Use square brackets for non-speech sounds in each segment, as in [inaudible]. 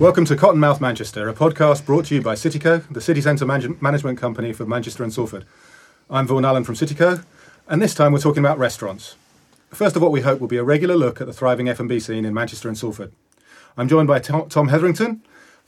Welcome to Cottonmouth Manchester, a podcast brought to you by Cityco, the city centre man- management company for Manchester and Salford. I'm Vaughan Allen from Cityco, and this time we're talking about restaurants. First of what we hope will be a regular look at the thriving F&B scene in Manchester and Salford. I'm joined by Tom, Tom Hetherington,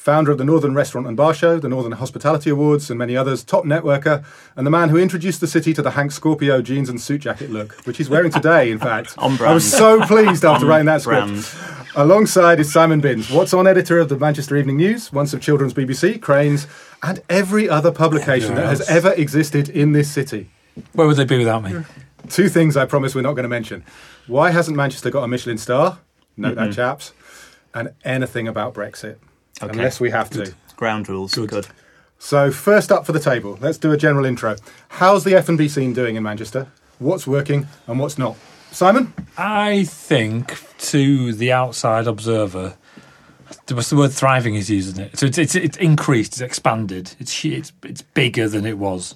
founder of the Northern Restaurant and Bar Show, the Northern Hospitality Awards, and many others, top networker, and the man who introduced the city to the Hank Scorpio jeans and suit jacket look, which he's wearing today, in fact. [laughs] On I was so pleased after On writing that script. brand. Alongside is Simon Binns, What's On editor of the Manchester Evening News, once of Children's BBC, Crain's, and every other publication that has ever existed in this city. Where would they be without me? Two things I promise we're not going to mention. Why hasn't Manchester got a Michelin star? Note that, chaps. And anything about Brexit. Okay. Unless we have to. Ground rules. Good. So, first up for the table, let's do a general intro. How's the F&B scene doing in Manchester? What's working and what's not? Simon? I think to the outside observer, what's the word thriving is using it. So it's it's, it's increased, it's expanded, it's it's it's bigger than it was,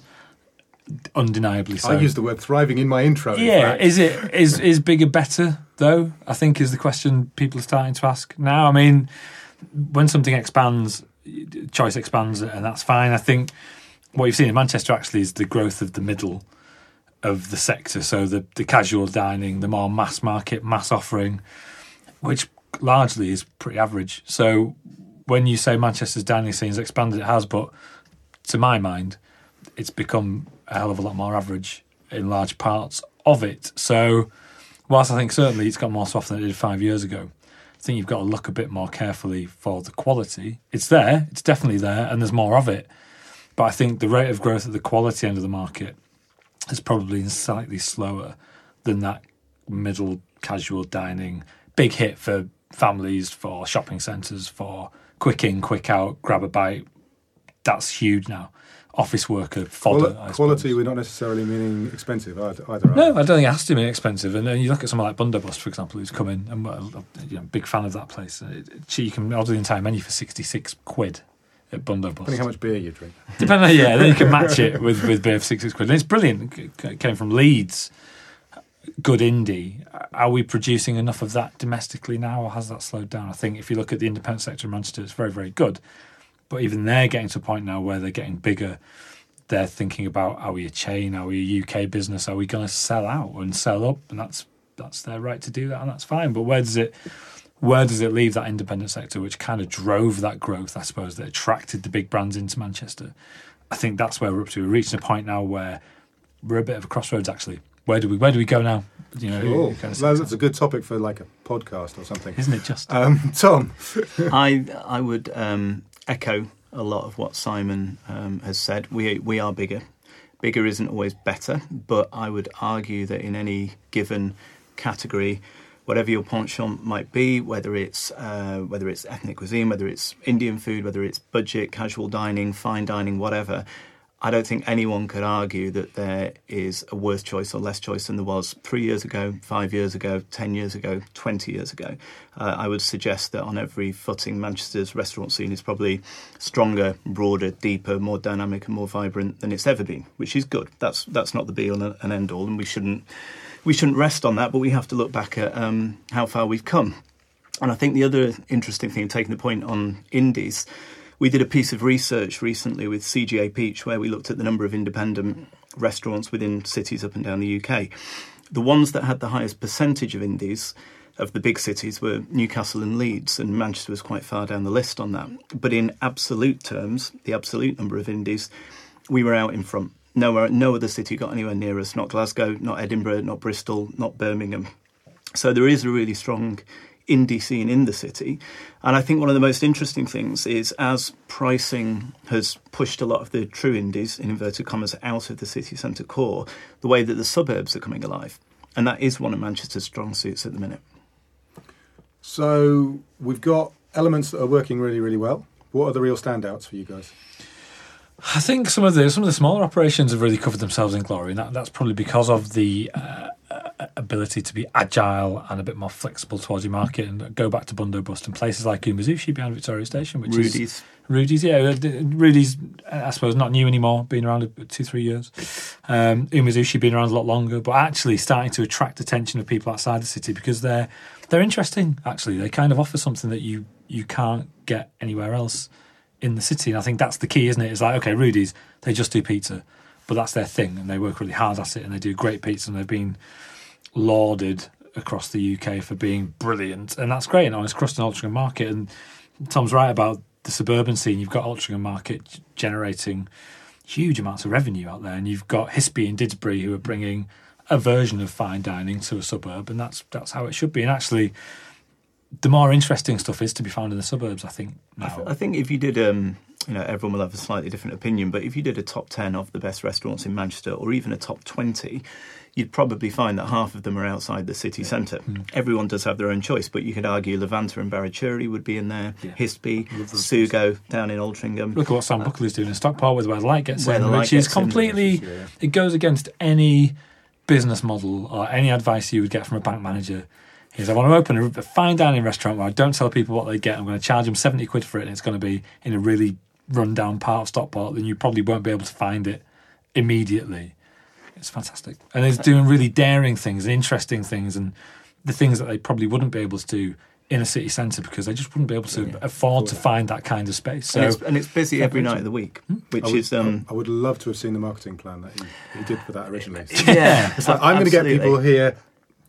undeniably so. I used the word thriving in my intro. yeah, fact. is it is is bigger better though? I think is the question people are starting to ask now. I mean, when something expands, choice expands, and that's fine. I think what you've seen in Manchester actually is the growth of the middle of the sector. So the the casual dining, the more mass market, mass offering, which largely is pretty average. So when you say Manchester's dining scene has expanded, it has, but to my mind, it's become a hell of a lot more average in large parts of it. So, whilst I think certainly it's got more soft than it did five years ago, I think you've got to look a bit more carefully for the quality. It's there, it's definitely there, and there's more of it. But I think the rate of growth at the quality end of the market has probably been slightly slower than that middle casual dining big hit for families, for shopping centres, for quick in, quick out, grab a bite. That's huge now. Office worker fodder. Quality, we're not necessarily meaning expensive either. either No? I don't think it has to be expensive. And then you look at someone like Bundobust, for example, who's come in. and I'm you know, big fan of that place. It, it, she can order the entire menu for 66 quid at Bundobust. Depending how much beer you drink. Depending, yeah, then you can match it [laughs] with with beer for six six quid. And it's brilliant. It came from Leeds, good indie. Are we producing enough of that domestically now, or has that slowed down? I think if you look at the independent sector in Manchester, it's very very good. But even they're getting to a point now where they're getting bigger. They're thinking about are we a chain? Are we a UK business? Are we going to sell out and sell up? And that's that's their right to do that, and that's fine. But where does it where does it leave that independent sector, which kind of drove that growth, I suppose, that attracted the big brands into Manchester? I think that's where we're up to. We're reaching a point now where we're a bit of a crossroads. Actually, where do we where do we go now? You know, Cool. kind of Well, That's a good topic for like a podcast or something. isn't it just? Um, Tom, [laughs] I I would um, echo a lot of what Simon um, has said. We we are bigger. Bigger isn't always better, but I would argue that in any given category, whatever your penchant might be, whether it's uh, whether it's ethnic cuisine, whether it's Indian food, whether it's budget, casual dining, fine dining, whatever. I don't think anyone could argue that there is a worse choice or less choice than there was three years ago, five years ago, ten years ago, twenty years ago. Uh, I would suggest that on every footing, Manchester's restaurant scene is probably stronger, broader, deeper, more dynamic, and more vibrant than it's ever been, which is good. That's that's not the be all and end all, and we shouldn't we shouldn't rest on that. But we have to look back at um, how far we've come. And I think the other interesting thing, taking the point on indies, we did a piece of research recently with CGA Peach where we looked at the number of independent restaurants within cities up and down the UK. The ones that had the highest percentage of indies of the big cities were Newcastle and Leeds, and Manchester was quite far down the list on that. But in absolute terms, the absolute number of indies, we were out in front. Nowhere, uh, no other city got anywhere near us. Not Glasgow, not Edinburgh, not Bristol, not Birmingham. So there is a really strong indie scene in the city. And I think one of the most interesting things is as pricing has pushed a lot of the true indies, in inverted commas, out of the city centre core, the way that the suburbs are coming alive. And that is one of Manchester's strong suits at the minute. so we've got elements that are working really, really well. What are the real standouts for you guys? I think some of the some of the smaller operations have really covered themselves in glory, and that, that's probably because of the uh, uh, ability to be agile and a bit more flexible towards your market. And go back to Bundobust and places like Umezushi behind Victoria Station, which is Rudy's. Rudy's, yeah, uh, Rudy's, uh, I suppose, not new anymore. Been around two, three years. Um, Umezushi been around a lot longer, but actually starting to attract attention of people outside the city because they're they're interesting. Actually, they kind of offer something that you you can't get anywhere else in the city. And I think that's the key, isn't it? It's like, okay, Rudy's, they just do pizza, but that's their thing, and they work really hard at it, and they do great pizza, and they've been lauded across the UK for being brilliant, and that's great. And Honest Crust and Altrincham Market, and Tom's right about the suburban scene. You've got Altrincham Market generating huge amounts of revenue out there, and you've got Hispi and Didsbury who are bringing a version of fine dining to a suburb, and that's that's how it should be. And actually, the more interesting stuff is to be found in the suburbs. I think I, th- I think if you did, um, you know, everyone will have a slightly different opinion, but if you did a top 10 of the best restaurants in Manchester or even a top 20, you'd probably find that half of them are outside the city centre. Hmm. Everyone does have their own choice, but you could argue Levanter and Baratxuri would be in there, Yeah. Hispi, Sugo down in Altrincham. Look at what Sam Buckley's doing in Stockport with where the light gets Where in, which is gets in, completely. Yeah, yeah. It goes against any business model or any advice you would get from a bank manager. Is I want to open a, a fine dining restaurant where I don't tell people what they get. I'm going to charge them seventy quid for it, and it's going to be in a really run-down part of Stockport. Then you probably won't be able to find it immediately. It's fantastic, and it's doing really daring things, and interesting things, and the things that they probably wouldn't be able to do in a city centre because they just wouldn't be able to Yeah. afford to find that kind of space. So and, it's, and it's busy every night of the week, which would, is. Um, I would love to have seen the marketing plan that he, he did for that originally. [laughs] yeah, It's like, I'm going to get people here.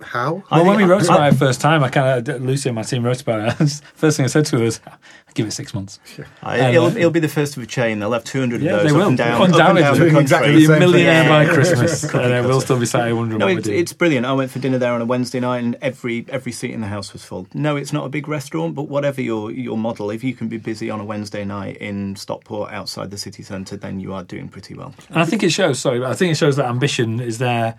How? I Well, when we think- wrote I- about it first time, I kind of Lucy and my team wrote about it. [laughs] First thing I said to her was, "Give it six months." I- And, it'll, uh, it'll be the first of a chain. They'll have 200 Yeah, of they those will. up and down, up and Undoubtedly. down the Doing country. exactly Be the a millionaire thing. by Christmas, [laughs] and then we'll still be sat here wondering No, what we it's, do. it's brilliant. I went for dinner there on a Wednesday night, and every every seat in the house was full. No, it's not a big restaurant, but whatever your your model, if you can be busy on a Wednesday night in Stockport outside the city centre, then you are doing pretty well. And I think it shows. Sorry, I think it shows that ambition is there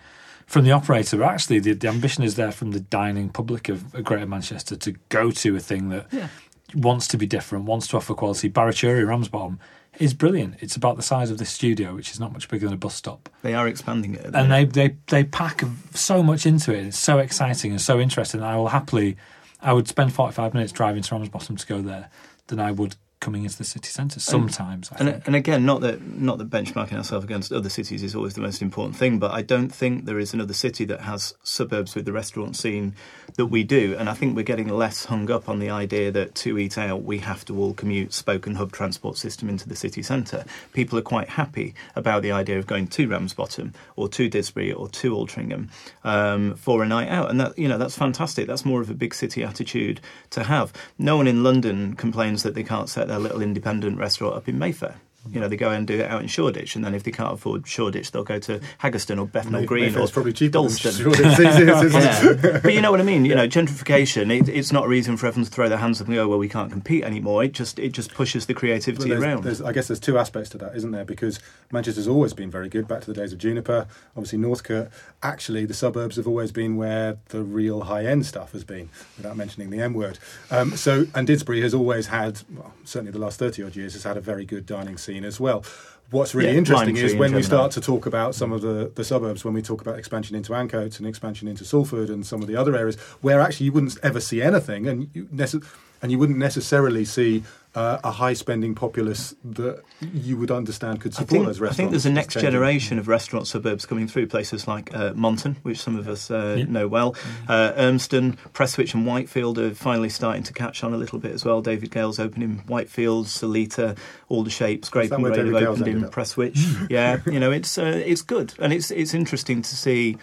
from the operator. But actually, the, the ambition is there from the dining public of Greater Manchester to go to a thing that Yeah. wants to be different, wants to offer quality. Baratxuri Ramsbottom is brilliant. It's about the size of this studio, which is not much bigger than a bus stop. They are expanding it. and they, they they pack so much into it. It's so exciting and so interesting. I will happily, I would spend forty five minutes driving to Ramsbottom to go there than I would coming into the city centre. Sometimes, I And, think. and again, not that not that benchmarking ourselves against other cities is always the most important thing, but I don't think there is another city that has suburbs with the restaurant scene that we do. And I think we're getting less hung up on the idea that to eat out we have to all commute spoken hub transport system into the city centre. People are quite happy about the idea of going to Ramsbottom or to Didsbury or to Altrincham um, for a night out, and that you know that's fantastic. That's more of a big city attitude to have. No one in London complains that they can't set their little independent restaurant up in Mayfair. You know, they go and do it out in Shoreditch, and then if they can't afford Shoreditch, they'll go to Haggerston or Bethnal Green or probably cheaper Dalston. Shoreditch these days, [laughs] isn't it? Yeah. but you know what I mean. You know, gentrification. It, it's not a reason for everyone to throw their hands up and go, "Well, we can't compete anymore." It just it just pushes the creativity there's- around. there's- I guess there's two aspects to that, isn't there? Because Manchester's always been very good, back to the days of Juniper, obviously Northcote. Actually, the suburbs have always been where the real high end stuff has been, without mentioning the M word. Um, so, and Didsbury has always had, well, certainly the last 30 odd years, has had a very good dining scene as well. What's really Yeah, interesting is Tree in when we start to talk about some of the, the suburbs, when we talk about expansion into Ancoats and expansion into Salford and some of the other areas, where actually you wouldn't ever see anything, and you, nece- and you wouldn't necessarily see uh, a high spending populace that you would understand could support think, those restaurants. I think there's a next generation of restaurant suburbs coming through places like uh, Monton, which some of us uh, Yeah. know well. Uh, Urmston, Prestwich, and Whitefield are finally starting to catch on a little bit as well. David Gale's opening Whitefield, Salita, all the shapes. Grape that and where Grade have opened in ended up? Prestwich. [laughs] yeah, you know, it's uh, it's good, and it's it's interesting to see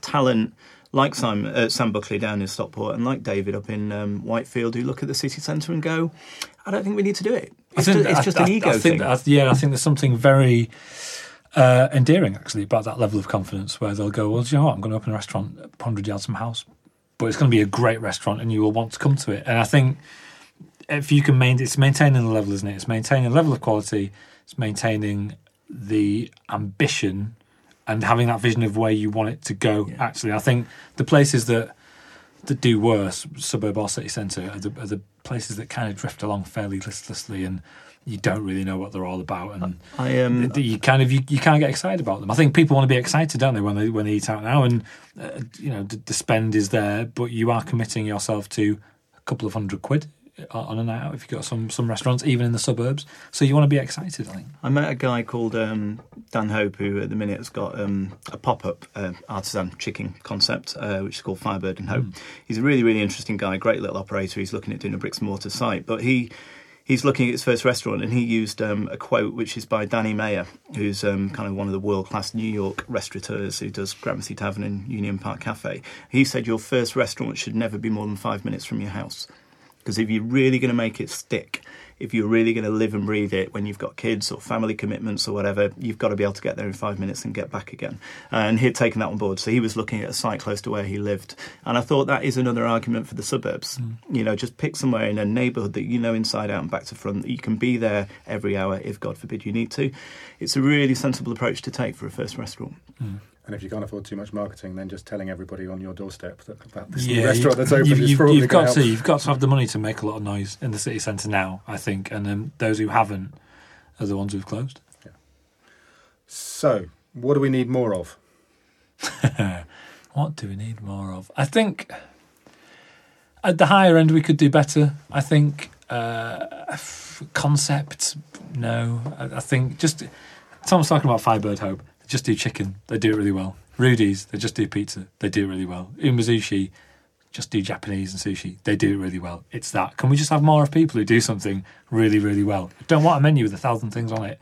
talent like Sam, uh, Sam Buckley down in Stockport and like David up in um, Whitefield who look at the city centre and go, I don't think we need to do it. It's, ju- it's I- just I- an ego I think thing. that- yeah, I think there's something very uh, endearing actually about that level of confidence where they'll go, well, do you know what? I'm going to open a restaurant 100 yards from my house, but it's going to be a great restaurant and you will want to come to it. And I think if you can maintain, it's maintaining the level, isn't it? It's maintaining the level of quality, it's maintaining the ambition and having that vision of where you want it to go. Yeah. Actually, I think the places that that do worse, suburb or city centre, are the, are the places that kind of drift along fairly listlessly, and you don't really know what they're all about, and I um, you kind of you, you can't get excited about them. I think people want to be excited, don't they, when they when they eat out now, and uh, you know the, the spend is there, but you are committing yourself to a couple of hundred quid on on a night out if you've got some some restaurants, even in the suburbs. So you want to be excited, I think. I met a guy called um, Dan Hope who at the minute has got um, a pop-up uh, artisan chicken concept uh, which is called Firebird and Hope. He's a really really interesting guy, great little operator. He's looking at doing a bricks and mortar site, but he he's looking at his first restaurant, and he used um, a quote which is by Danny Meyer, who's um, kind of one of the world class New York restaurateurs who does Gramercy Tavern and Union Park Cafe. He said, Your first restaurant should never be more than five minutes from your house. Because if you're really going to make it stick, if you're really going to live and breathe it when you've got kids or family commitments or whatever, you've got to be able to get there in five minutes and get back again. And he'd taken that on board. So he was looking at a site close to where he lived. And I thought that is another argument for the suburbs. Mm. You know, just pick somewhere in a neighbourhood that you know inside out and back to front, that you can be there every hour if, God forbid, you need to. It's a really sensible approach to take for a first restaurant. Mm. And if you can't afford too much marketing, then just telling everybody on your doorstep that, that this yeah, restaurant that's open you've, is probably you've got help. to you've got to have the money to make a lot of noise in the city centre now. I think, and then those who haven't are the ones who've closed. Yeah. So, what do we need more of? [laughs] what do we need more of? I think at the higher end we could do better. I think uh, concept, no. I, I think just Tom's talking about Firebird Hope they just do chicken. They do it really well. Rudy's, they just do pizza. They do it really well. Umezushi, just do Japanese and sushi. They do it really well. It's that. Can we just have more of people who do something really, really well? I don't want a menu with a thousand things on it.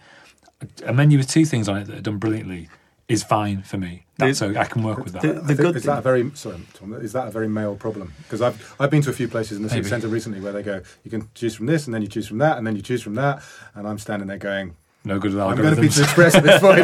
A menu with two things on it that are done brilliantly is fine for me. That's so I can work with that. The, the good is that a very sorry, Tom, is that a very male problem? Because I've I've been to a few places in the city centre recently where they go, you can choose from this, and then you choose from that, and then you choose from that, and I'm standing there going, no good at algorithms. I'm going to Pizza Express at this [laughs] point.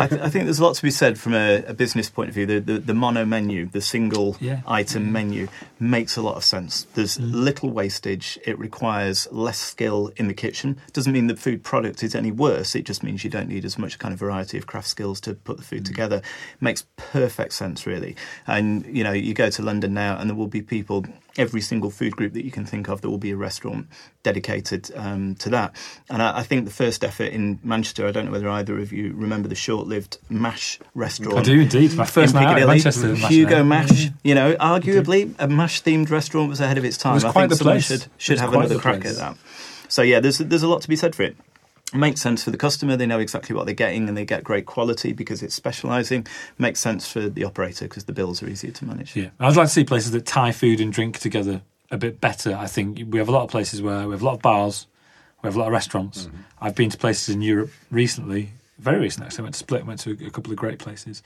I, th- I, think there's a lot to be said from a, a business point of view. The, the, the mono menu, the single yeah. item mm. menu, makes a lot of sense. There's mm. little wastage. It requires less skill in the kitchen. Doesn't mean the food product is any worse. It just means you don't need as much kind of variety of craft skills to put the food mm. together. Makes perfect sense, really. And you know, you go to London now, and there will be people every single food group that you can think of, there will be a restaurant dedicated um, to that. And I, I, think the first effort in Manchester, I don't know whether either of you remember the short-lived Mash restaurant. I do indeed. My first night in Manchester. Hugo Mash. Mash you know, arguably a Mash-themed restaurant was ahead of its time. It I think someone should should have another crack place. at that. So yeah, there's there's a lot to be said for it makes sense for the customer. They know exactly what they're getting and they get great quality because it's specialising. Makes sense for the operator because the bills are easier to manage. Yeah, I'd like to see places that tie food and drink together a bit better. I think we have a lot of places where we have a lot of bars, we have a lot of restaurants. Mm-hmm. I've been to places in Europe recently, very recently actually. I went to Split, went to a couple of great places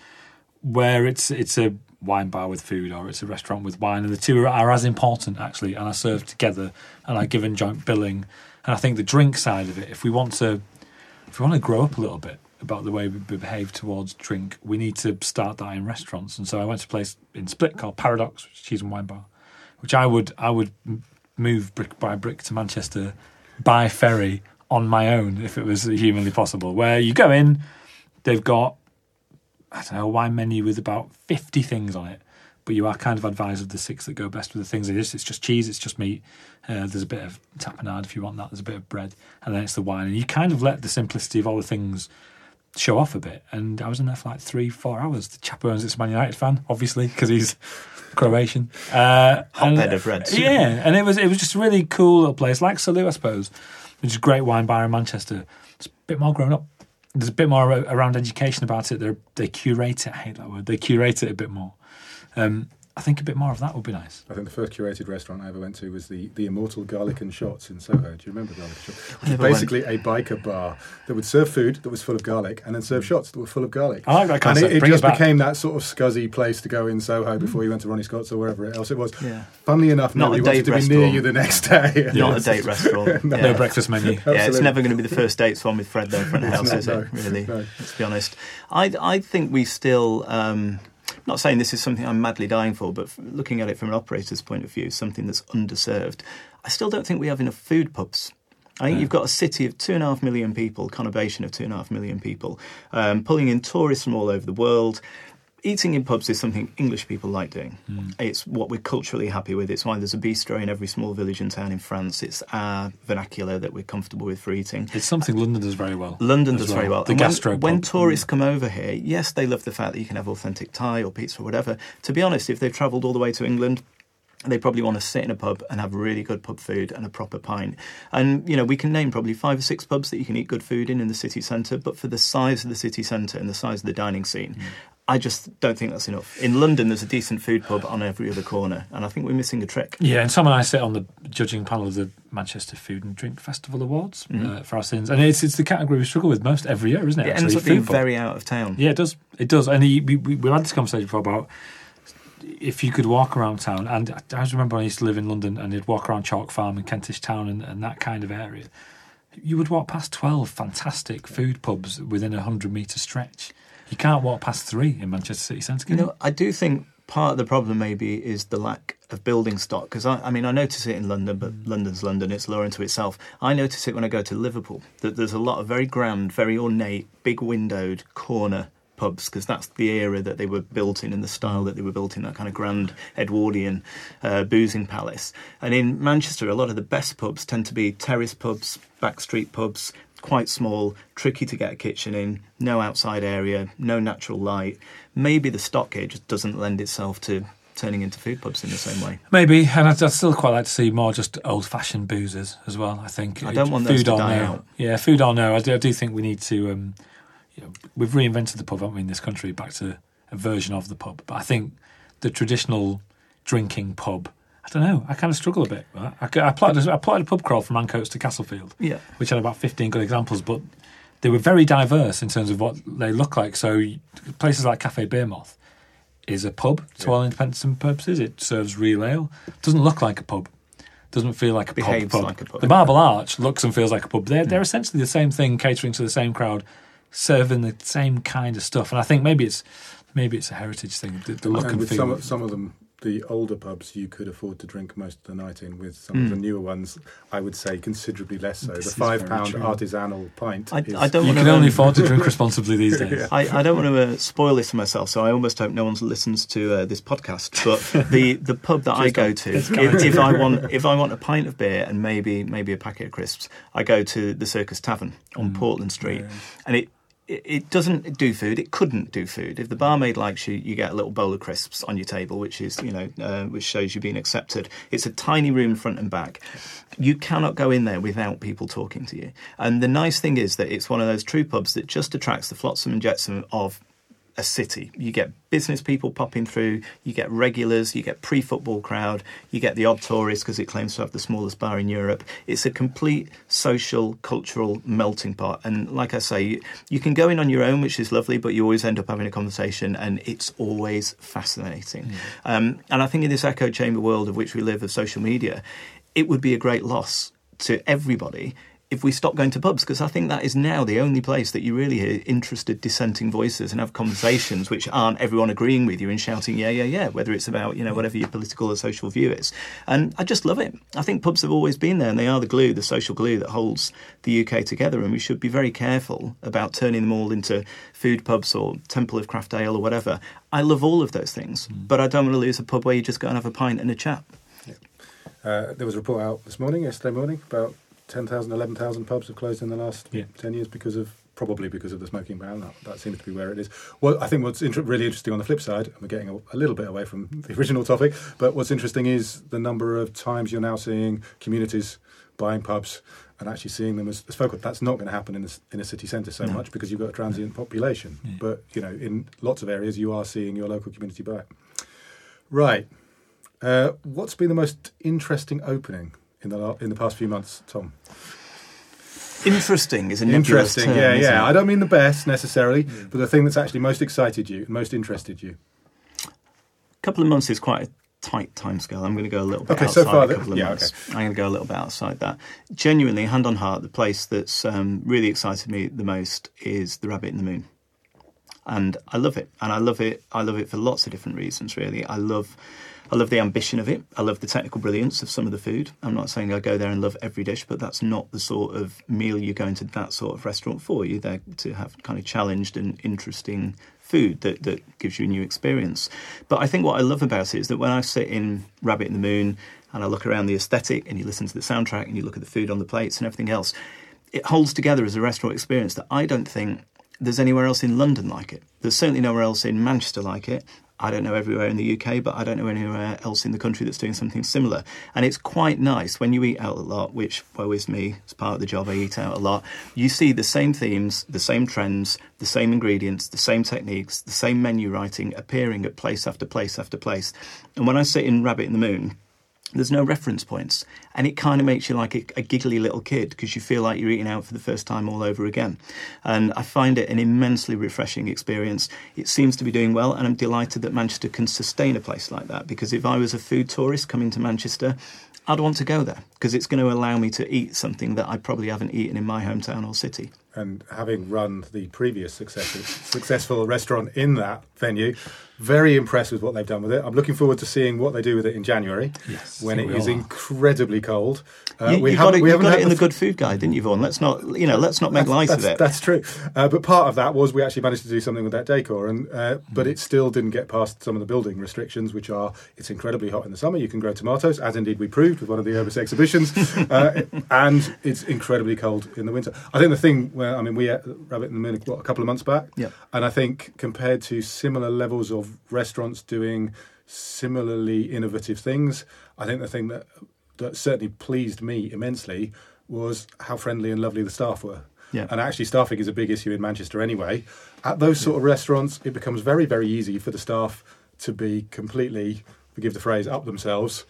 where it's it's a wine bar with food or it's a restaurant with wine, and the two are, are as important actually, and are served together and are given joint billing and I think the drink side of it, if we want to, if we want to grow up a little bit about the way we behave towards drink, we need to start that in restaurants. And so I went to a place in Split called Paradox, which is cheese and wine bar, which I would I would move brick by brick to Manchester by ferry on my own if it was humanly possible. Where you go in, they've got I don't know a wine menu with about fifty things on it but you are kind of advised of the six that go best with the things. It is. It's just cheese. It's just meat. Uh, there's a bit of tapenade if you want that. There's a bit of bread, and then it's the wine. And you kind of let the simplicity of all the things show off a bit. And I was in there for like three, four hours. The chaperone's it's a Man United fan, obviously, because he's [laughs] Croatian. Uh, Hotbed of Reds. Yeah, and it was it was just a really cool little place, like Salut, I suppose, which is a great wine bar in Manchester. It's a bit more grown up. There's a bit more around education about it. They they curate it. I hate that word. They curate it a bit more. Um, I think a bit more of that would be nice. I think the first curated restaurant I ever went to was the, the Immortal Garlic and Shots in Soho. Do you remember Garlic and Shots? [laughs] Which was basically went. a biker bar that would serve food that was full of garlic and then serve shots that were full of garlic. I like that concept. And it, it just it became that sort of scuzzy place to go in Soho before you went to Ronnie Scott's or wherever else it was. Yeah. Funnily enough, Not nobody wanted to restaurant. be near you the next day. [laughs] Not a [laughs] date restaurant. no. no. breakfast menu. yeah, it's never going to be the first dates one with Fred though, front of house, not, is no. it? Really? No. Let's be honest. I, I think we still... Um, not saying this is something I'm madly dying for, but looking at it from an operator's point of view, something that's underserved. I still don't think we have enough food pubs. I think yeah. you've got a city of two and a half million people, conurbation of two and a half million people, um, pulling in tourists from all over the world eating in pubs is something English people like doing. Mm. It's what we're culturally happy with. It's why there's a bistro in every small village and town in France. It's our vernacular that we're comfortable with for eating. It's something London does very well. London does well. very well. The and gastro. When, when tourists mm. come over here, yes, they love the fact that you can have authentic Thai or pizza or whatever. To be honest, if they've travelled all the way to England, they probably want to sit in a pub and have really good pub food and a proper pint. And, you know, we can name probably five or six pubs that you can eat good food in in the city centre, but for the size of the city centre and the size of the dining scene, mm. I just don't think that's enough. In London, there's a decent food pub on every other corner, and I think we're missing a trick. Yeah, and Tom and I sit on the judging panel of the Manchester Food and Drink Festival Awards uh, for our sins, and it's it's the category we struggle with most every year, isn't it? It actually, ends up being very out of town. Yeah, it does. It does. And he, we, we, had this conversation before about if you could walk around town. And I I remember when I used to live in London and you'd walk around Chalk Farm and Kentish Town and, and that kind of area. You would walk past 12 fantastic food pubs within a 100 metre stretch. You can't walk past three in Manchester City Centre, You can you? know, I do think part of the problem maybe is the lack of building stock. Because I, I mean, I notice it in London, but London's London; it's law unto itself. I notice it when I go to Liverpool that there's a lot of very grand, very ornate, big windowed corner pubs because that's the era that they were built in and the style that they were built in that kind of grand Edwardian uh, boozing palace and in Manchester a lot of the best pubs tend to be terrace pubs backstreet pubs quite small tricky to get a kitchen in no outside area no natural light maybe the stock here just doesn't lend itself to turning into food pubs in the same way Maybe, and I'd, I'd still quite like to see more just old-fashioned boozers as well. I think I don't want those food or die no. out. Yeah, food or no. I do, I do think we need to. Um, you know, we've reinvented the pub, haven't we, in this country, back to a version of the pub. But I think the traditional drinking pub. I don't know. I kind of struggle a bit. Right? I, I, plotted, a- I plotted a pub crawl from Ancoats to Castlefield, yeah which had about 15 good examples, but they were very diverse in terms of what they look like. So places like Cafe Beer Moth is a pub to all intents and purposes. It serves real ale. Doesn't look like a pub. Doesn't feel like a pub, Behaves pub. like a pub. The Marble Arch looks and feels like a pub. They're, hmm. they're essentially the same thing, catering to the same crowd, serving the same kind of stuff. And I think maybe it's maybe it's a heritage thing. The, the look and and, feel. some, of- some of them, the older pubs, you could afford to drink most of the night in. With some Hmm. of the newer ones, I would say considerably less so. This the five pound true. artisanal pint. I, is, I don't you want can to only afford to drink responsibly these days. [laughs] I, I don't want to uh, spoil this for myself, so I almost hope no one listens to uh, this podcast. But the, [laughs] the pub that I go to, if, if I want if I want a pint of beer and maybe maybe a packet of crisps, I go to the Circus Tavern on Portland Street, and it. It doesn't do food. It couldn't do food. If the barmaid likes you, you get a little bowl of crisps on your table, which is, you know, uh, which shows you've been accepted. It's a tiny room, front and back. You cannot go in there without people talking to you. And the nice thing is that it's one of those true pubs that just attracts the flotsam and jetsam of a city. You get business people popping through, you get regulars, you get pre football crowd, you get the odd tourist because it claims to have the smallest bar in Europe. It's a complete social, cultural melting pot. And like I say, you, you can go in on your own, which is lovely, but you always end up having a conversation, and it's always fascinating. Um, and I think in this echo chamber world of which we live, of social media, it would be a great loss to everybody if we stop going to pubs, because I think that is now the only place that you really hear interested dissenting voices and have conversations which aren't everyone agreeing with you and shouting, yeah, yeah, yeah, whether it's about, you know, whatever your political or social view is. And I just love it. I think pubs have always been there and they are the glue, the social glue that holds the UK together. And we should be very careful about turning them all into food pubs or Temple of Craft Ale or whatever. I love all of those things, but I don't want to lose a pub where you just go and have a pint and a chat. Uh, there was a report out this morning, yesterday morning, about 10,000, 11,000 pubs have closed in the last Yeah. 10 years because of, probably because of the smoking ban. That, that seems to be where it is. Well, I think what's inter- really interesting on the flip side, and we're getting a, a little bit away from the [laughs] original topic, but what's interesting is the number of times you're now seeing communities buying pubs and actually seeing them as, as focal. That's not going to happen in a, in a city centre so No. much because you've got a transient population. Yeah. But, you know, in lots of areas, you are seeing your local community buy. Right. Uh, what's been the most interesting opening in the in the past few months, Tom? Interesting is a nebulous Interesting, term, yeah, yeah. it? I don't mean the best necessarily, but the thing that's actually most excited you, most interested you. A couple of months is quite a tight timescale. I'm going to go a little bit Okay, so far a couple of yeah, months. I'm going to go a little bit outside that. Genuinely, hand on heart, the place that's um, really excited me the most is the Rabbit in the Moon, and I love it. And I love it. I love it for lots of different reasons. Really, I love. I love the ambition of it. I love the technical brilliance of some of the food. I'm not saying I go there and love every dish, but that's not the sort of meal you go into that sort of restaurant for. You're there to have kind of challenged and interesting food that, that gives you a new experience. But I think what I love about it is that when I sit in Rabbit in the Moon and I look around the aesthetic and you listen to the soundtrack and you look at the food on the plates and everything else, it holds together as a restaurant experience that I don't think there's anywhere else in London like it. There's certainly nowhere else in Manchester like it. I don't know everywhere in the UK, but I don't know anywhere else in the country that's doing something similar. And it's quite nice when you eat out a lot, which, woe is me, it's part of the job, I eat out a lot. You see the same themes, the same trends, the same ingredients, the same techniques, the same menu writing appearing at place after place after place. And when I sit in Rabbit in the Moon, there's no reference points. And it kind of makes you like a, a giggly little kid because you feel like you're eating out for the first time all over again. And i find it an immensely refreshing experience. It seems to be doing well and i'm delighted that manchester can sustain a place like that because if i was a food tourist coming to manchester I'd want to go there because it's going to allow me to eat something that I probably haven't eaten in my hometown or city. And having run the previous successful, successful restaurant in that venue, very impressed with what they've done with it. I'm looking forward to seeing what they do with it in January, Yes, when it is are. incredibly cold. Uh, you, we you haven't, it, we haven't got it in the the good food guide, didn't you, Vaughan? Let's not, you know, let's not make light of it. That's true. Uh, but part of that was we actually managed to do something with that decor, and uh, but it still didn't get past some of the building restrictions, which are it's incredibly hot in the summer. You can grow tomatoes, as indeed we proved with one of the Urbis exhibitions, [laughs] uh, and it's incredibly cold in the winter. I think the thing where I mean we ate Rabbit in the Moon what, a couple of months back, Yeah. and I think compared to similar levels of restaurants doing similarly innovative things, I think the thing that that certainly pleased me immensely was how friendly and lovely the staff were. Yeah. And actually, staffing is a big issue in Manchester anyway. At those sort of restaurants, it becomes very, very easy for the staff to be completely, forgive the phrase, up themselves,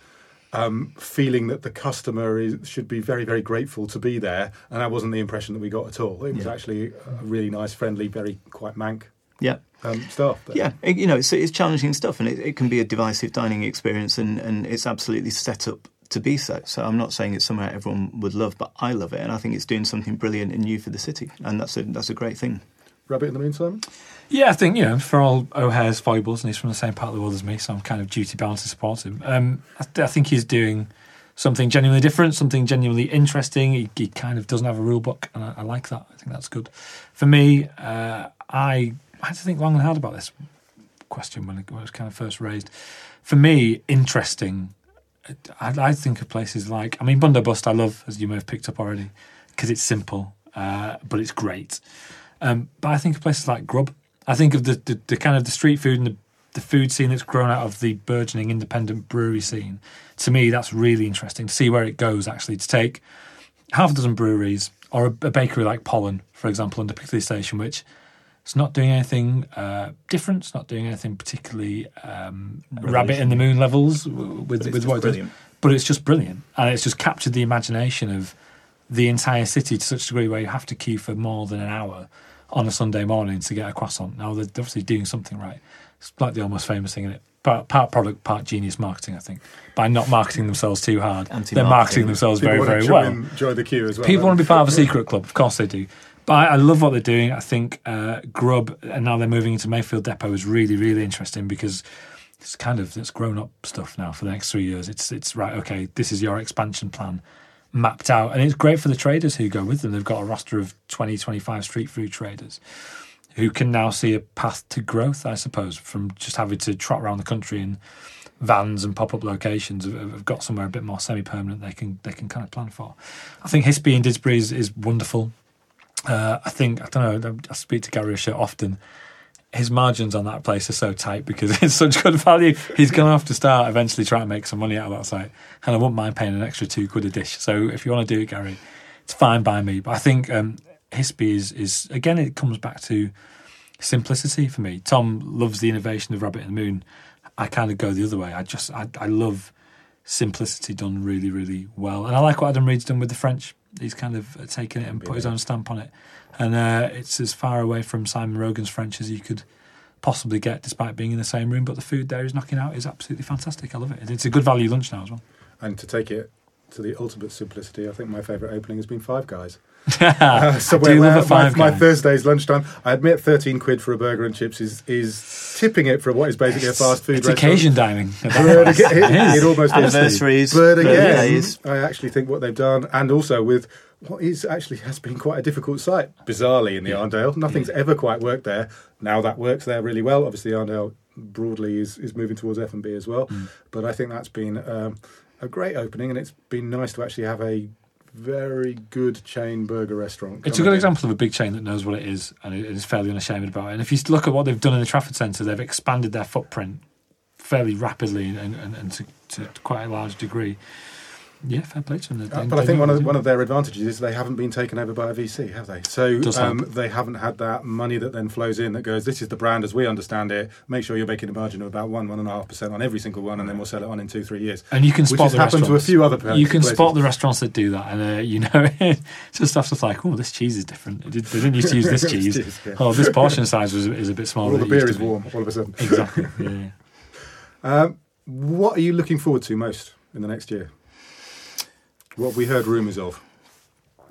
um, feeling that the customer is, should be very, very grateful to be there. And that wasn't the impression that we got at all. It was Yeah. actually a really nice, friendly, very quite mank Yeah. um, staff. there. Yeah, it- you know, it's, it's challenging stuff, and it, it can be a divisive dining experience, and, and it's absolutely set up to be so. So I'm not saying it's somewhere everyone would love, but I love it, and I think it's doing something brilliant and new for the city, and that's a that's a great thing. Rabbit in the meantime? Yeah, I think, you know, for all O'Hare's foibles, and he's from the same part of the world as me, so I'm kind of duty bound to support him. Um, I, th- I think he's doing something genuinely different, something genuinely interesting. He, he kind of doesn't have a rule book, and I, I like that. I think that's good. For me, uh, I, I had to think long and hard about this question when it, when it was kind of first raised. For me, interesting. I, I think of places like, I mean, Bust I love, as you may have picked up already, because it's simple, uh, but it's great. Um, but I think of places like Grub. I think of the, the, the kind of the street food and the, the food scene that's grown out of the burgeoning independent brewery scene. To me, that's really interesting to see where it goes. Actually, to take half a dozen breweries or a, a bakery like Pollen, for example, under Piccadilly Station, which is not doing anything uh, different. It's not doing anything particularly um, rabbit in the moon levels with with what it does. But it's just brilliant, and it's just captured the imagination of the entire city to such a degree where you have to queue for more than an hour on a Sunday morning to get a croissant. Now they're obviously doing something right. It's like the almost famous thing in it. Part, part product, part genius marketing. I think by not marketing themselves too hard, they're Anti-marketing. themselves People very, very well. in, join the queue as well. People want to be part of a secret club, of course they do. But I, I love what they're doing. I think uh, Grub, and now they're moving into Mayfield Depot, is really, really interesting because it's kind of it's grown up stuff now for the next three years. It's it's right. Okay, this is your expansion plan mapped out, and it's great for the traders who go with them. They've got a roster of 20, 25 street food traders who can now see a path to growth. I suppose from just having to trot around the country in vans and pop up locations have, got somewhere a bit more semi permanent they can they can kind of plan for. I think Hispi in Didsbury is, is wonderful. Uh, I think I don't know. I speak to Gary Usher often. His margins on that place are so tight because [laughs] it's such good value. He's going to have to start eventually trying to make some money out of that site, and I wouldn't mind paying an extra two quid a dish. So if you want to do it, Gary, it's fine by me. But I think um, Hispi is is again it comes back to simplicity for me. Tom loves the innovation of Rabbit and the Moon. I kind of go the other way. I just I, I love simplicity done really really well, and I like what Adam Reid's done with the French. He's kind of uh, taken it and put his own stamp on it, and uh, it's as far away from Simon Rogan's French as you could possibly get, despite being in the same room. But the food there is knocking out is absolutely fantastic. I love it. It's a good value lunch now as well. And to take it to the ultimate simplicity, I think my favourite opening has been Five Guys. Uh, [laughs] so I do love a Five my, my Guys. Thursday's lunchtime. I admit, thirteen quid for a burger and chips is is tipping it for what is basically a fast food It's restaurant. occasion dining. at But again, It it, is. it almost is. Anniversaries, But again, birthdays. I actually think what they've done, and also with what is actually has been quite a difficult site, bizarrely in the Arndale. Nothing's ever quite worked there. Now that works there really well. Obviously, Arndale broadly is, is moving towards F and B as well. Mm. But I think that's been um, a great opening, and it's been nice to actually have a very good chain burger restaurant. It's a good in. example of a big chain that knows what it is and is fairly unashamed about it. And if you look at what they've done in the Trafford Centre, they've expanded their footprint fairly rapidly and, and, and to, to quite a large degree. Yeah, fair play to them. Uh, but I think one of one of their advantages is they haven't been taken over by a VC, have they? So um, they haven't had that money that then flows in that goes. This is the brand as we understand it. Make sure you're making a margin of about one one and a half percent on every single one, and then we'll sell it on in two three years. And you can Which spot has the happened to a restaurants. few other places. You can spot the restaurants that do that, and uh, you know, [laughs] it's just stuff that's like, oh, this cheese is different. They did- they didn't used to use this [laughs] cheese. Cheese, yeah. Oh, this portion size was, is a bit smaller. All the than it used beer is be. warm all of a sudden. Exactly. Yeah. [laughs] Um, what are you looking forward to most in the next year? What we heard rumours of?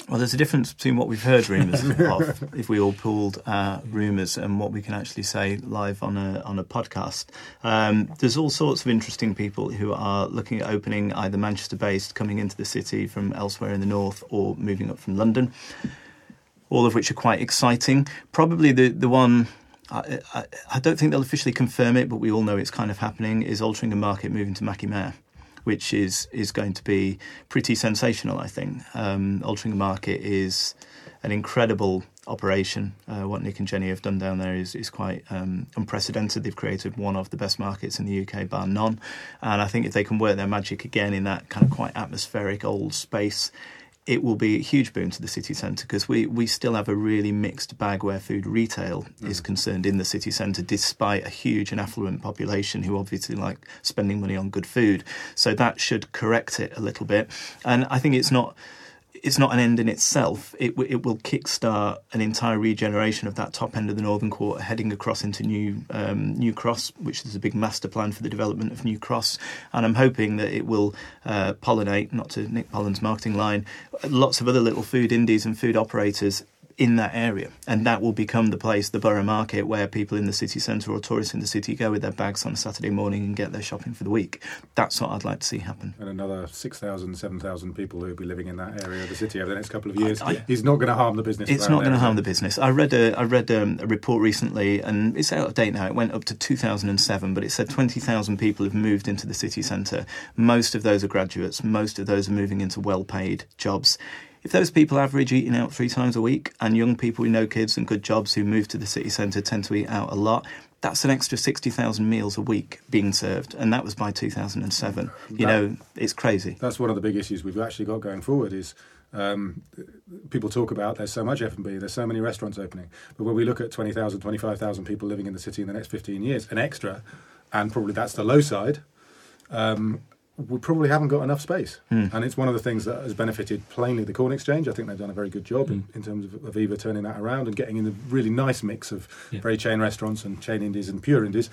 Well, there's a difference between what we've heard rumours [laughs] of, if we all pooled uh, rumours, and what we can actually say live on a on a podcast. Um, there's all sorts of interesting people who are looking at opening either Manchester-based, coming into the city from elsewhere in the north, or moving up from London. All of which are quite exciting. Probably the the one. I, I, I don't think they'll officially confirm it, but we all know it's kind of happening. Is Altrincham Market moving to Mackie Mayor? Which is is going to be pretty sensational. I think um, the Market is an incredible operation. Uh, what Nick and Jenny have done down there is is quite um, unprecedented. They've created one of the best markets in the UK, bar none. And I think if they can work their magic again in that kind of quite atmospheric old space. It will be a huge boon to the city centre because we, we still have a really mixed bag where food retail is mm. concerned in the city centre, despite a huge and affluent population who obviously like spending money on good food. So that should correct it a little bit. And I think it's not it's not an end in itself. It w- it will kickstart an entire regeneration of that top end of the northern quarter, heading across into New um, New Cross, which is a big master plan for the development of New Cross. And I'm hoping that it will uh, pollinate, not to Nick Pollen's marketing line, lots of other little food indies and food operators in that area, and that will become the place, the borough market, where people in the city centre or tourists in the city go with their bags on a Saturday morning and get their shopping for the week. That's what I'd like to see happen. And another 6,000, 7,000 people who will be living in that area of the city over the next couple of years. I- He's not going to harm the business. It's not going to harm the business. I read a I read um, a report recently, and it's out of date now. It went up to 2007, but it said 20,000 people have moved into the city centre. Most of those are graduates. Most of those are moving into well-paid jobs. If those people average eating out three times a week, and young people with no kids and good jobs who move to the city centre tend to eat out a lot, that's an extra 60,000 meals a week being served, and that was by 2007. You That- know, it's crazy. That's one of the big issues we've actually got going forward is um, people talk about there's so much F&B, there's so many restaurants opening. But when we look at 20,000, 25,000 people living in the city in the next 15 years, an extra, and probably that's the low side, um, we probably haven't got enough space. Hmm. And it's one of the things that has benefited plainly the Corn Exchange. I think they've done a very good job in, in terms of Aviva turning that around and getting in a really nice mix of Yeah. very chain restaurants and chain indies and pure indies.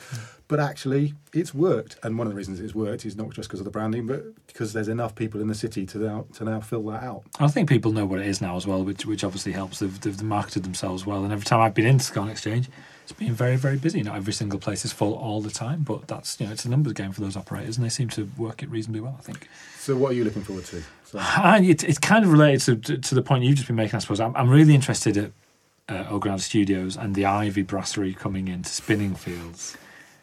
But actually, it's worked. And one of the reasons it's worked is not just because of the branding, but because there's enough people in the city to now, to now fill that out. I think people know what it is now as well, which which obviously helps. They've, they've marketed themselves well, and every time I've been into Corn Exchange, it's been very very busy. Not every single place is full all the time, but that's you know it's a numbers game for those operators, and they seem to work it reasonably well. I think. So, what are you looking forward to? And it, it's kind of related to, to, to the point you've just been making, I suppose. I'm, I'm really interested at uh, Ograd Studios and the Ivy Brasserie coming into Spinning Fields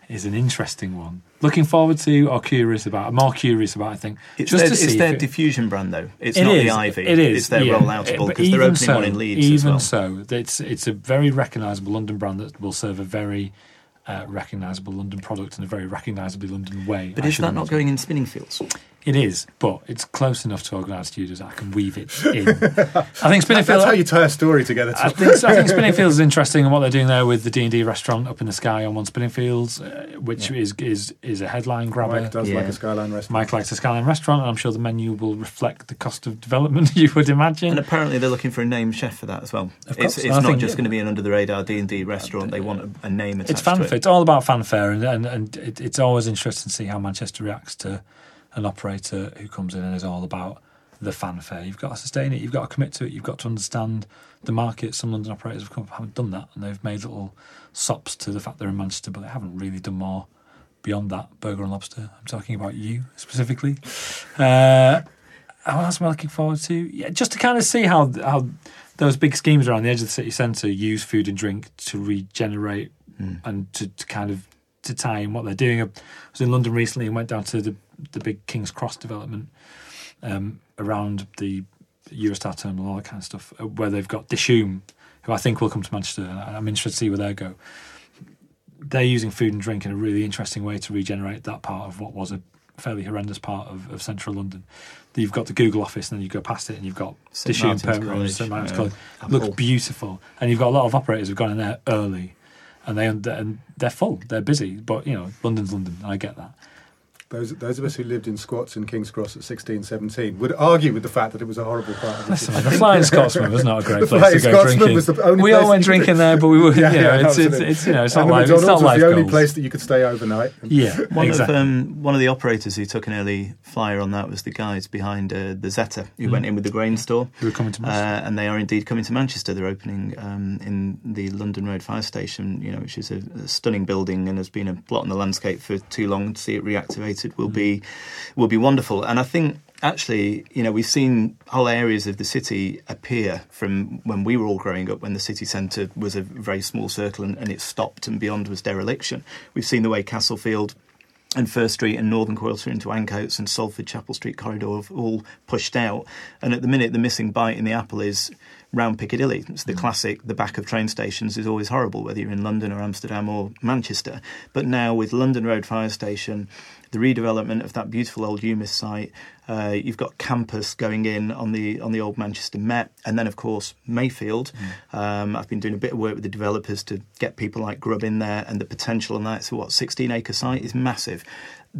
is an interesting one. Looking forward to or curious about, more curious about, I think. It's just their, to it's see their it- diffusion brand, though. It's It not is, the Ivy. It is. It's their yeah. rolloutable because they're opening so, one in Leeds Even as well. so, it's it's a very recognisable London brand that will serve a very uh, recognisable London product in a very recognisably London way. But I is that not going in spinning fields? It is, but it's close enough to Organised Studios. That I can weave it in. [laughs] I think Spinning that's how you tie a story together. I think, I think Spinning Fields is [laughs] interesting, and what they're doing there with the D and D restaurant up in the sky on one Spinning Fields, uh, which is is is a headline grabber. Mike does like a Skyline restaurant. Mike likes a Skyline restaurant, and I'm sure the menu will reflect the cost of development. [laughs] You would imagine. And apparently they're looking for a named chef for that as well. Of it's course. it's And not think- just going to be an under the radar D and D restaurant. They want a, a name attached it's to fanfare. it. It's all about fanfare, and and, and it, it's always interesting to see how Manchester reacts to an operator who comes in and is all about the fanfare. You've got to sustain it. You've got to commit to it. You've got to understand the market. Some London operators have come, haven't done that, and they've made little sops to the fact they're in Manchester, but they haven't really done more beyond that. Burger and lobster. I'm talking about you specifically. Uh, what else am I looking forward to? Yeah, just to kind of see how how those big schemes around the edge of the city centre use food and drink to regenerate Mm. and to, to kind of to tie in what they're doing. I was in London recently and went down to the the big King's Cross development um, around the Eurostar terminal, all that kind of stuff, uh, where they've got Dishoom, who I think will come to Manchester. I'm interested to see where they go. They're using food and drink in a really interesting way to regenerate that part of what was a fairly horrendous part of, of central London. You've got the Google office, and then you go past it, and you've got St. Dishoom Permanent St Martin's College. Looks beautiful, and you've got a lot of operators who've gone in there early, and they and they're full, they're busy. But you know, London's London. I get that. Those, those of us who lived in squats in King's Cross at 16, 17 would argue with the fact that it was a horrible part of the city. the Flying Scotsman was not a great place to go Scotsman drinking. was the only we place all went that- drinking there, but we were, [laughs] Yeah, you know, yeah, it's, it's, it's, you know, it's not the like it's not was life the only goals. place that you could stay overnight. Yeah, One exactly. of um, one of the operators who took an early flyer on that was the guys behind uh, the Zetter, who Mm. went in with the grain store, Who were coming to uh, Manchester. and they are indeed coming to Manchester. They're opening um, in the London Road Fire Station, you know, which is a, a stunning building and has been a blot on the landscape for too long. To see it reactivated will be will be wonderful. And I think actually, you know, we've seen whole areas of the city appear from when we were all growing up, when the city centre was a very small circle and, and it stopped and beyond was dereliction. We've seen the way Castlefield and First Street and Northern Quarter into Ancoats and Salford Chapel Street corridor have all pushed out. And at the minute, the missing bite in the apple is round Piccadilly. It's the classic, the back of train stations is always horrible, whether you're in London or Amsterdam or Manchester. But now with London Road Fire Station, the redevelopment of that beautiful old UMIST site, uh, you've got campus going in on the on the old Manchester Met, and then of course Mayfield. Um, I've been doing a bit of work with the developers to get people like Grub in there, and the potential on that. So what, 16 acre site is massive.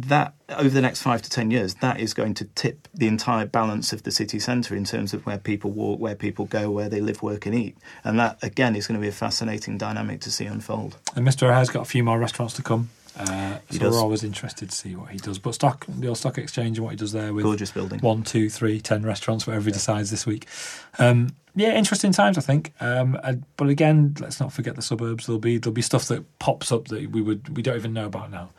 That over the next five to ten years, that is going to tip the entire balance of the city centre in terms of where people walk, where people go, where they live, work, and eat. And that again is going to be a fascinating dynamic to see unfold. And Mr. O'Hare's got a few more restaurants to come. Uh, so does. we're always interested to see what he does. But stock, the old stock exchange and what he does there with Gorgeous building. one, two, three, ten restaurants, whatever he decides this week. Um, yeah, interesting times, I think. Um, and, but again, let's not forget the suburbs. There'll be there'll be stuff that pops up that we would we don't even know about now.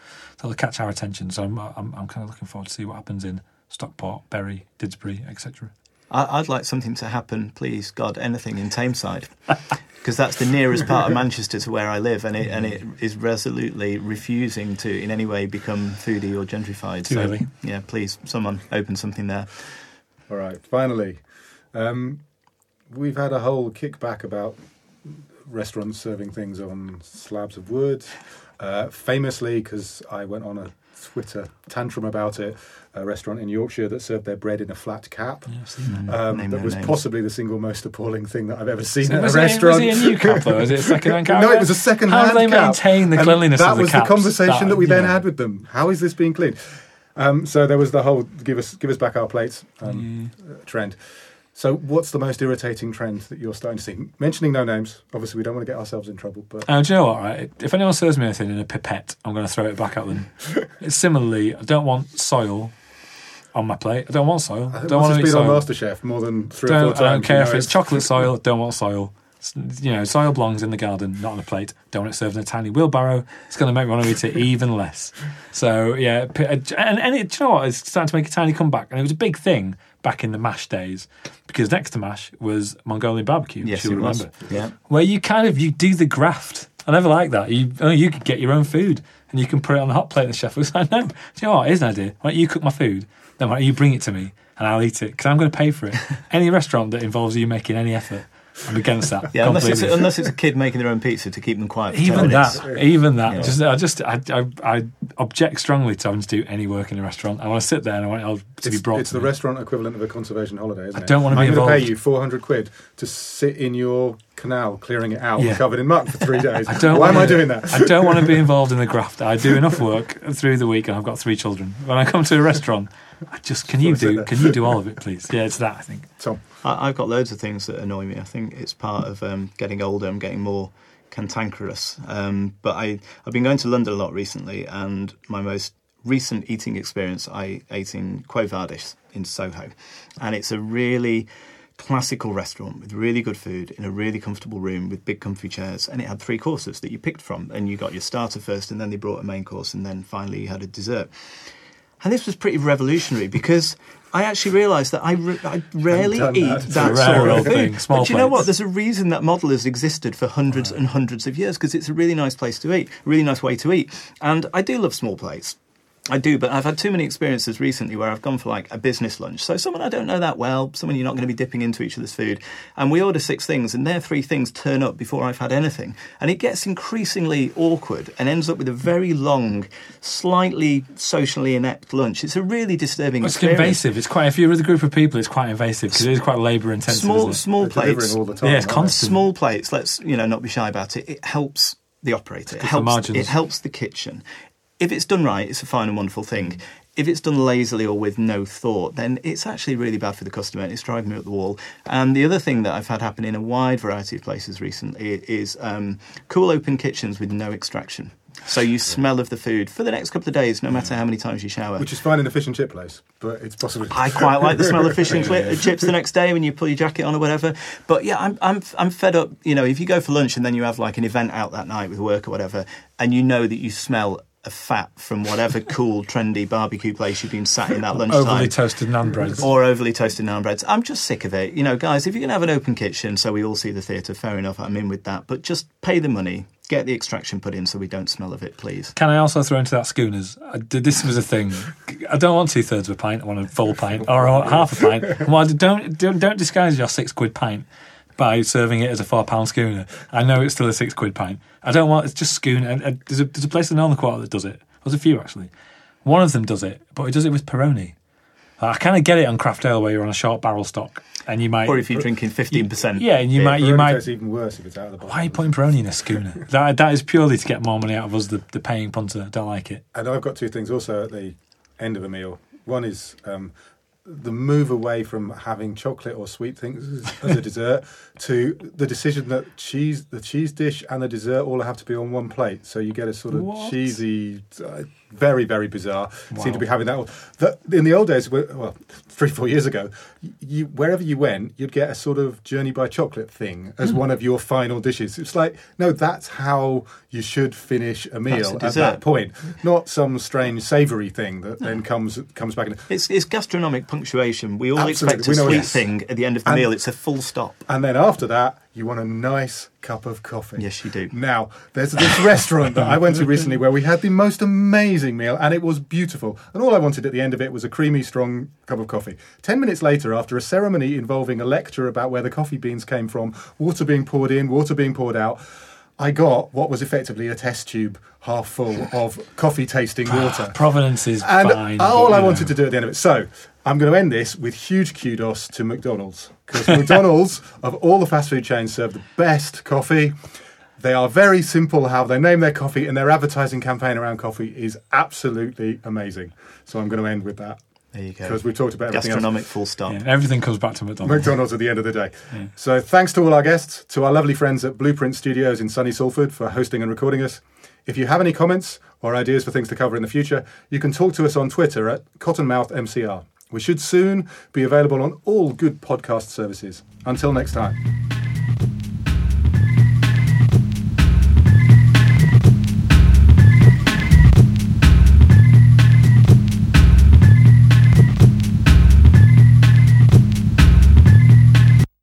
That'll catch our attention. So I'm I'm, I'm kind of looking forward to see what happens in Stockport, Bury, Didsbury, etc. I, I'd like something to happen, please, God, anything in Tameside, [laughs] because that's the nearest part of Manchester to where I live, and it and it is resolutely refusing to in any way become foodie or gentrified. Too so, early. yeah, please, someone open something there. All right, finally, um, we've had a whole kickback about restaurants serving things on slabs of wood. Uh, famously, because I went on a Twitter tantrum about it, a restaurant in Yorkshire that served their bread in a flat cap. Yeah, that. Um, name that was names. possibly the single most appalling thing that I've ever seen So at a it, restaurant. was it a new cap though? Was it a [laughs] second hand cap? no, it was a second-hand cap. How do they maintain the cleanliness that of the That was the conversation that, we then know. had with them. How is this being cleaned? Um, so there was the whole give us give us back our plates um, uh, trend. So what's the most irritating trend that you're starting to see? Mentioning no names. Obviously, we don't want to get ourselves in trouble, but Oh, do you know what? Right, if anyone serves me anything in a pipette, I'm going to throw it back at them. [laughs] Similarly, I don't want soil on my plate. I don't want soil. I don't want to eat been on. MasterChef more than three or four times. I don't care you if know it's it's- chocolate soil. Don't want soil. You know, soil belongs in the garden, not on a plate. Don't want it served in a tiny wheelbarrow. It's going to make me want to eat it [laughs] even less. So yeah, uh, and, and it, do you know what? It's starting to make a tiny comeback, and it was a big thing back in the mash days because next to mash was Mongolian barbecue. Yes, if you it was. remember Yeah. where you kind of you do the graft. I never like that. You oh, you could get your own food and you can put it on the hot plate. And the chef was [laughs] like, "No, do you know what? Here's an idea. Why don't you cook my food? Then why don't you bring it to me and I'll eat it because I'm going to pay for it. [laughs] any restaurant that involves you making any effort, I'm against that. Yeah, unless it's, completely. unless it's a kid making their own pizza to keep them quiet. For 10 even minutes. that, even that. Yeah. Just I just I, I I object strongly to having to do any work in a restaurant. I want to sit there and I want it to be It's, brought it's to the me. restaurant equivalent of a conservation holiday, isn't I don't wanna be involved. I'm gonna pay you 400 quid to sit in your canal, clearing it out, Yeah. covered in muck for three [laughs] days. I don't Why am wanna- I doing that? I don't want to be [laughs] involved in the graft. I do enough work through the week, and I've got three children. When I come to a restaurant, [laughs] I just can you Just wanna sit do can you do all of [laughs] it, please? Yeah, it's that I think. Tom, I, I've got loads of things that annoy me. I think it's part of um, getting older. I'm getting more cantankerous. Um, but I, I've been going to London a lot recently, and my most recent eating experience, I ate in Quo Vadis in Soho, and it's a really classical restaurant with really good food in a really comfortable room with big comfy chairs and it had three courses that you picked from and you got your starter first and then they brought a main course and then finally you had a dessert and this was pretty revolutionary because I actually realised that I, re- I rarely done um, eat that. that, sort of old food. thing, small but you know what? There's a reason that model has existed for hundreds and hundreds of years because it's a really nice place to eat, a really nice way to eat. And I do love small plates. I do, but I've had too many experiences recently where I've gone for like a business lunch. So someone I don't know that well, someone you're not going to be dipping into each other's food, and we order six things, and their three things turn up before I've had anything, and it gets increasingly awkward and ends up with a very long, slightly socially inept lunch. It's a really disturbing It's experience. invasive. It's quite if you're with a group of people, it's quite invasive because it is quite labour intensive. Small, isn't it? small They're plates. delivering all the time. Yeah, it's constant. small plates let's you know not be shy about it it helps the operator it for helps margins. it helps the kitchen if it's done right it's a fine and wonderful thing if it's done lazily or with no thought then it's actually really bad for the customer and it's driving me up the wall and the other thing that i've had happen in a wide variety of places recently is um, cool open kitchens with no extraction so you smell of the food for the next couple of days no matter how many times you shower Which is fine in a fish and chip place, but it's possibly. I quite like the smell of fish and [laughs] cli- chips the next day when you pull your jacket on or whatever. But yeah, I'm I'm I'm fed up. You know, if you go for lunch and then you have like an event out that night with work or whatever, and you know that you smell a fat from whatever cool trendy barbecue place you've been sat in that lunchtime. Overly toasted naan breads. or overly toasted naan breads. I'm just sick of it. You know, guys, if you're going to have an open kitchen so we all see the theatre, fair enough, I'm in with that. But just pay the money, get the extraction put in so we don't smell of it, please. Can I also throw into that schooners? I this was a thing. I don't want two thirds of a pint. I want a full pint or half a pint. Well, don't, don't don't disguise your six quid pint by serving it as a four pound schooner. I know it's still a six quid pint. I don't want. It's just schooner. And, and there's a there's a place in the Quarter that does it. There's a few actually. One of them does it, but it does it with Peroni. I kind of get it on craft ale where you're on a short barrel stock and you might. Or if you're drinking 15%. yeah, and you might you might even worse if it's out of the bottle. Why are you putting Peroni in a schooner? [laughs] that that is purely to get more money out of us, the, the paying punter. Don't like it. And I've got two things also at the end of a meal. One is um, the move away from having chocolate or sweet things as, a dessert [laughs] to the decision that cheese, the cheese dish and the dessert all have to be on one plate. So you get a sort of What? cheesy, uh, very very bizarre. Seem to be having that. all- The, in the old days, well, three four years ago, you wherever you went, you'd get a sort of journey by chocolate thing as Hmm. one of your final dishes. It's like no, that's how you should finish a meal a at that point, [laughs] not some strange savoury thing that then comes comes back in. It's, it's gastronomic punctuation. We all Absolutely, expect a we know sweet thing at the end of the And- meal. It's a full stop. And then after that, you want a nice cup of coffee. Yes, you do. Now, there's this [laughs] restaurant that I went to recently where we had the most amazing meal and it was beautiful. And all I wanted at the end of it was a creamy, strong cup of coffee. Ten minutes later, after a ceremony involving a lecture about where the coffee beans came from, water being poured in, water being poured out, I got what was effectively a test tube half full of coffee tasting water. Provenance is And fine. all I you wanted to do at the end of it. So I'm going to end this with huge kudos to McDonald's because McDonald's, [laughs] of all the fast food chains, serve the best coffee. They are very simple how they name their coffee, and their advertising campaign around coffee is absolutely amazing. So I'm going to end with that There you go. because we've talked about everything else. Gastronomic full stop. Yeah, everything comes back to McDonald's. McDonald's at the end of the day. So thanks to all our guests, to our lovely friends at Blueprint Studios in sunny Salford for hosting and recording us. If you have any comments or ideas for things to cover in the future, you can talk to us on Twitter at CottonmouthMCR. We should soon be available on all good podcast services. Until next time.